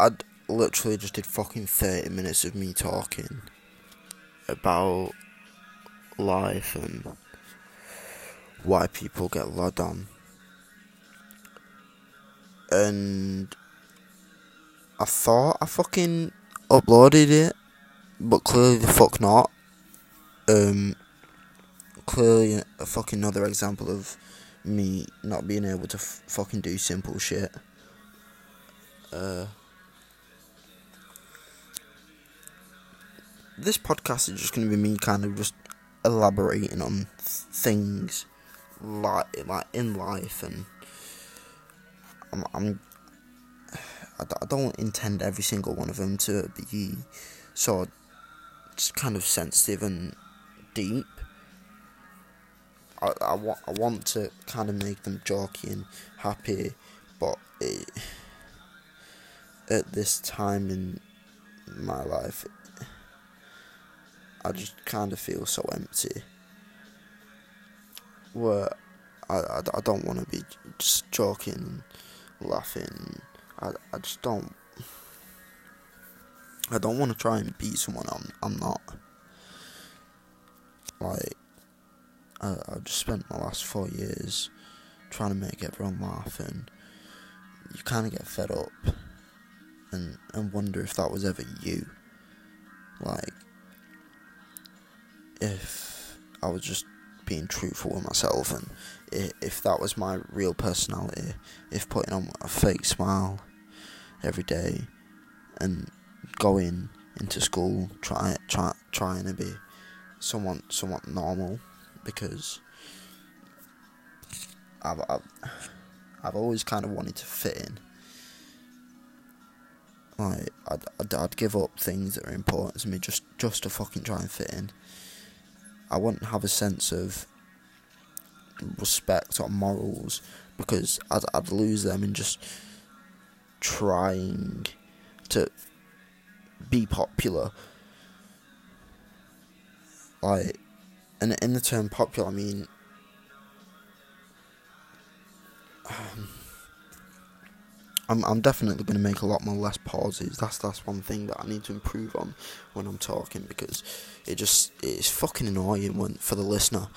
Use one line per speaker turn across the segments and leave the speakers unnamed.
I literally just did fucking 30 minutes of me talking about life and why people get led on. And I thought I fucking uploaded it, but clearly the fuck not. Um, clearly a fucking another example of me not being able to f- fucking do simple shit. Uh, this podcast is just going to be me kind of just elaborating on things like like in life and I'm, I'm don't intend every single one of them to be so just kind of sensitive and deep. I, I, want, I want to kind of make them jokey and happy but it, at this time in my life I just kind of feel so empty. Where I, I, I don't want to be just joking and laughing. I, I just don't. I don't want to try and beat someone I'm, I'm not. Like, I, I've just spent my last four years trying to make everyone laugh, and you kind of get fed up and, and wonder if that was ever you. Like, if I was just being truthful with myself and if that was my real personality, if putting on a fake smile every day and going into school try, try, trying to be someone somewhat normal because I've, I've I've always kind of wanted to fit in. Like I'd, I'd, I'd give up things that are important to me just just to fucking try and fit in. I wouldn't have a sense of respect or morals because I'd, I'd lose them in just trying to be popular. Like, and in the term popular, I mean, um, I'm I'm definitely going to make a lot more less pauses. That's that's one thing that I need to improve on when I'm talking because it just it's fucking annoying when for the listener.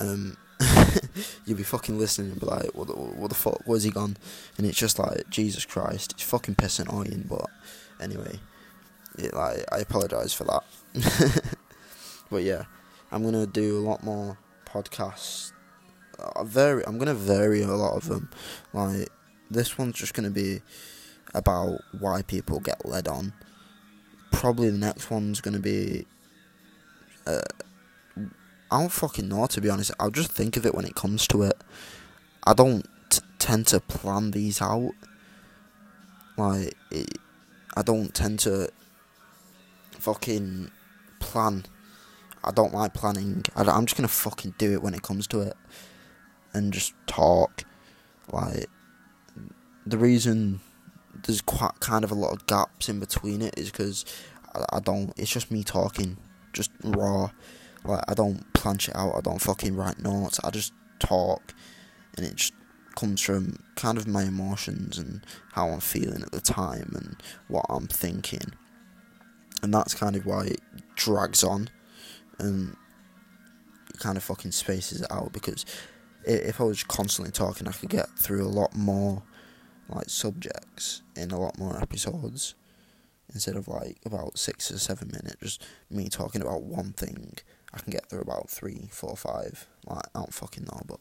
Um, you'll be fucking listening and be like, "What the, what the fuck? Where's he gone?" And it's just like, Jesus Christ, it's fucking piss annoying. But anyway, it, like I apologise for that. but yeah, I'm gonna do a lot more podcasts. I vary. I'm gonna vary a lot of them. Like this one's just going to be about why people get led on. Probably the next one's going to be. Uh, I don't fucking know, to be honest. I'll just think of it when it comes to it. I don't t- tend to plan these out. Like, it, I don't tend to fucking plan. I don't like planning. I, I'm just gonna fucking do it when it comes to it. And just talk. Like, the reason there's quite kind of a lot of gaps in between it is because I, I, don't. It's just me talking, just raw. Like I don't plan it out. I don't fucking write notes. I just talk, and it just comes from kind of my emotions and how I'm feeling at the time and what I'm thinking, and that's kind of why it drags on, and kind of fucking spaces it out because if I was constantly talking, I could get through a lot more like subjects in a lot more episodes instead of like about six or seven minutes. Just me talking about one thing i can get through about three four five. Like i don't fucking know but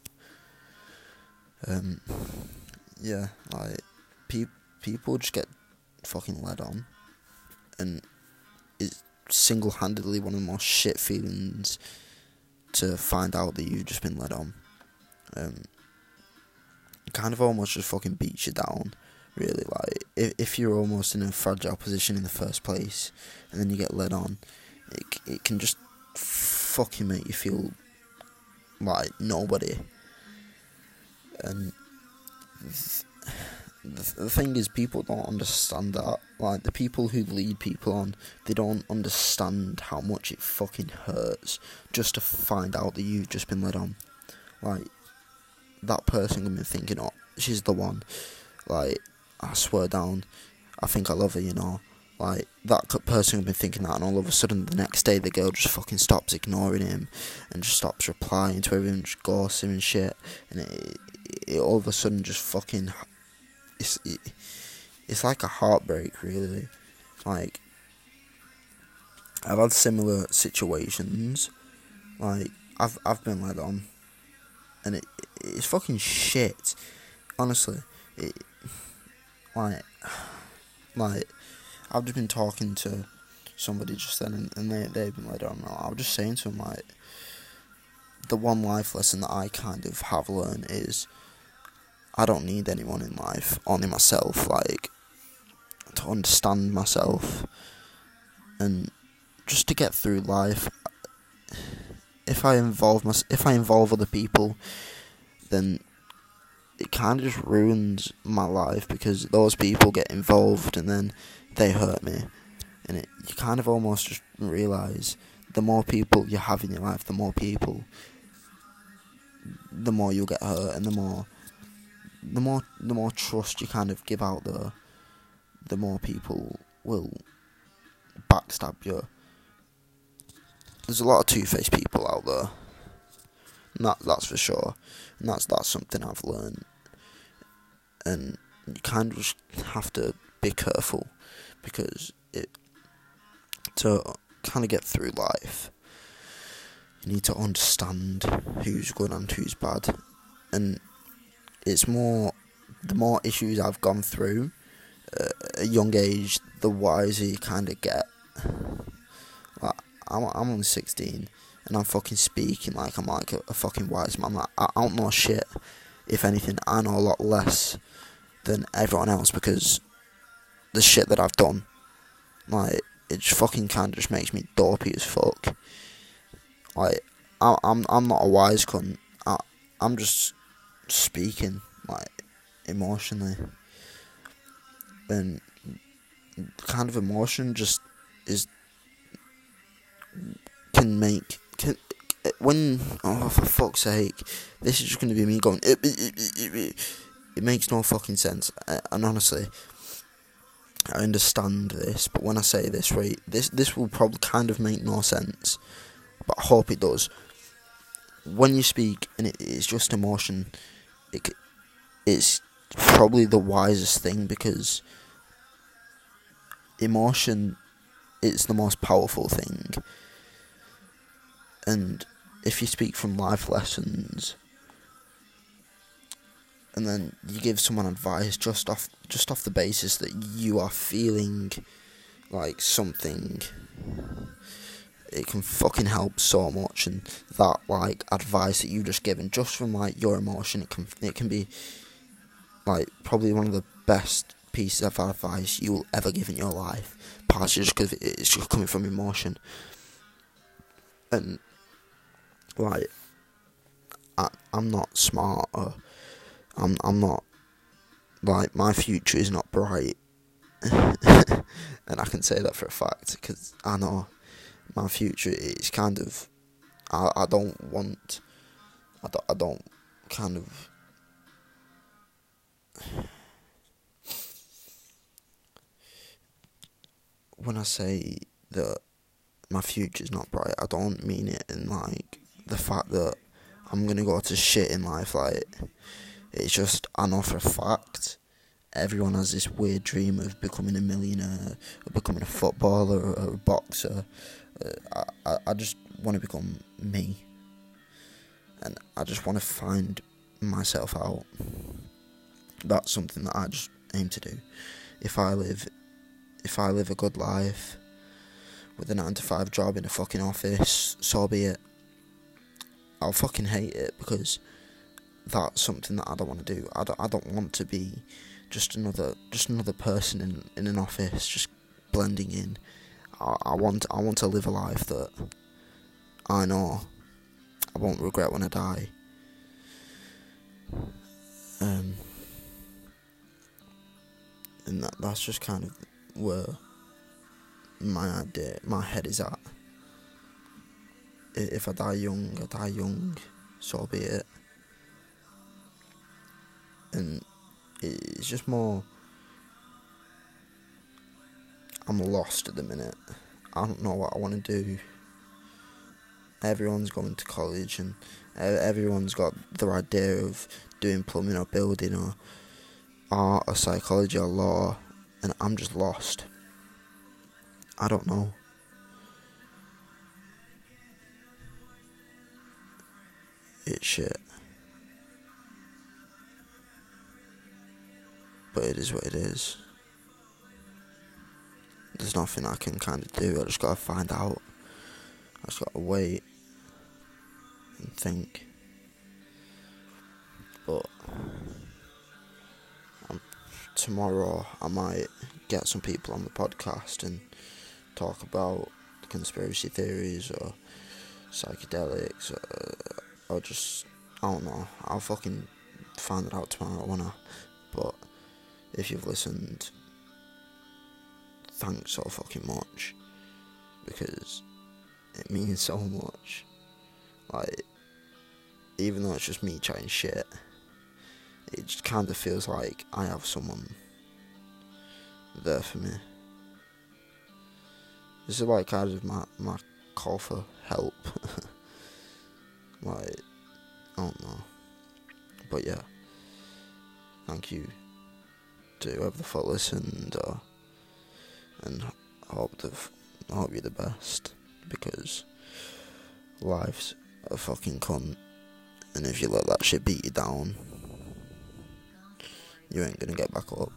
um yeah like pe- people just get fucking led on. And it's single-handedly one of the most shit feelings to find out that you've just been led on. Um kind of almost just fucking beats you down. Really, like if if you're almost in a fragile position in the first place, and then you get led on, it it can just fucking make you feel like nobody. And the, the thing is, people don't understand that. Like the people who lead people on, they don't understand how much it fucking hurts just to find out that you've just been led on. Like that person can be thinking, oh, she's the one. Like, I swear down, I think I love her, you know. Like that person who'd been thinking that, and all of a sudden the next day the girl just fucking stops ignoring him, and just stops replying to everyone, just ghosts him and shit, and it, it all of a sudden just fucking, it's it, it's like a heartbreak, really. Like I've had similar situations, like I've I've been led on, and it it's fucking shit, honestly. It like like I've just been talking to somebody just then, and, and they they've been like, I don't know. I was just saying to them like, the one life lesson that I kind of have learned is, I don't need anyone in life, only myself. Like, to understand myself, and just to get through life. If I involve my, if I involve other people, then it kind of just ruins my life because those people get involved and then they hurt me. And it, you kind of almost just realise the more people you have in your life, the more people, the more you'll get hurt, and the more, the more, the more trust you kind of give out there, the more people will backstab you. There's a lot of two-faced people out there. That that's for sure, and that's that's something I've learned. And you kind of just have to be careful because it to kind of get through life, you need to understand who's good and who's bad, and it's more the more issues I've gone through uh, at a young age, the wiser you kind of get. Like, I'm I'm only sixteen, and I'm fucking speaking like I'm like a, a fucking wise man. Like, I, I don't know shit. If anything, I know a lot less than everyone else because the shit that I've done. Like, it just fucking kind of just makes me dopey as fuck. Like, I, I'm I'm not a wise cunt. I, I'm just speaking like emotionally, and kind of emotion just is can make when oh for fuck's sake, this is just gonna be me going. It, it, it, makes no fucking sense, uh, and honestly, I understand this, but when I say this, right, this this will probably kind of make no sense, but I hope it does. When you speak and it, it's just emotion, it it's probably the wisest thing because emotion is the most powerful thing, and if you speak from life lessons. And then you give someone advice just off just off the basis that you are feeling like something. It can fucking help so much. And that like advice that you've just given just from like your emotion it can it can be like probably one of the best pieces of advice you will ever give in your life. Partially just because it's just coming from emotion. And like I, I'm not smart or I'm I'm not like my future is not bright, and I can say that for a fact because I know my future is kind of I I don't want I don't I don't kind of. When I say that my future is not bright, I don't mean it in like the fact that I'm gonna go to shit in life. Like it's just, I know for a fact, everyone has this weird dream of becoming a millionaire, or becoming a footballer, or a boxer. Uh, I, I just want to become me. And I just want to find myself out. That's something that I just aim to do. If I live, if I live a good life, with a nine to five job in a fucking office, so be it. I'll fucking hate it because that's something that I don't want to do. I don't, I don't want to be just another just another person in in an office just blending in. I, I want I want to live a life that I know I won't regret when I die. Um, and that that's just kind of where my idea, my head is at. Eh, if I die young, I die young. So be it and it's just more I'm lost at the minute. I don't know what I want to do. Everyone's going to college and everyone's got their idea of doing plumbing or building or art or psychology or law, and I'm just lost. I don't know. Shit. But it is what it is. There's nothing I can kind of do. I just gotta find out. I just gotta wait and think. But um, tomorrow I might get some people on the podcast and talk about conspiracy theories or psychedelics or, or just I don't know. I'll fucking find it out tomorrow, won't I? But if you've listened, thanks so fucking much because it means so much. Like, even though it's just me chatting shit, it just kind of feels like I have someone there for me. This is like kind of my, my call for help. like, I don't know. But yeah, thank you to whoever the fuck listened, uh, and hope the hope you're the best because life's a fucking cunt, and if you let that shit beat you down, you ain't gonna get back up.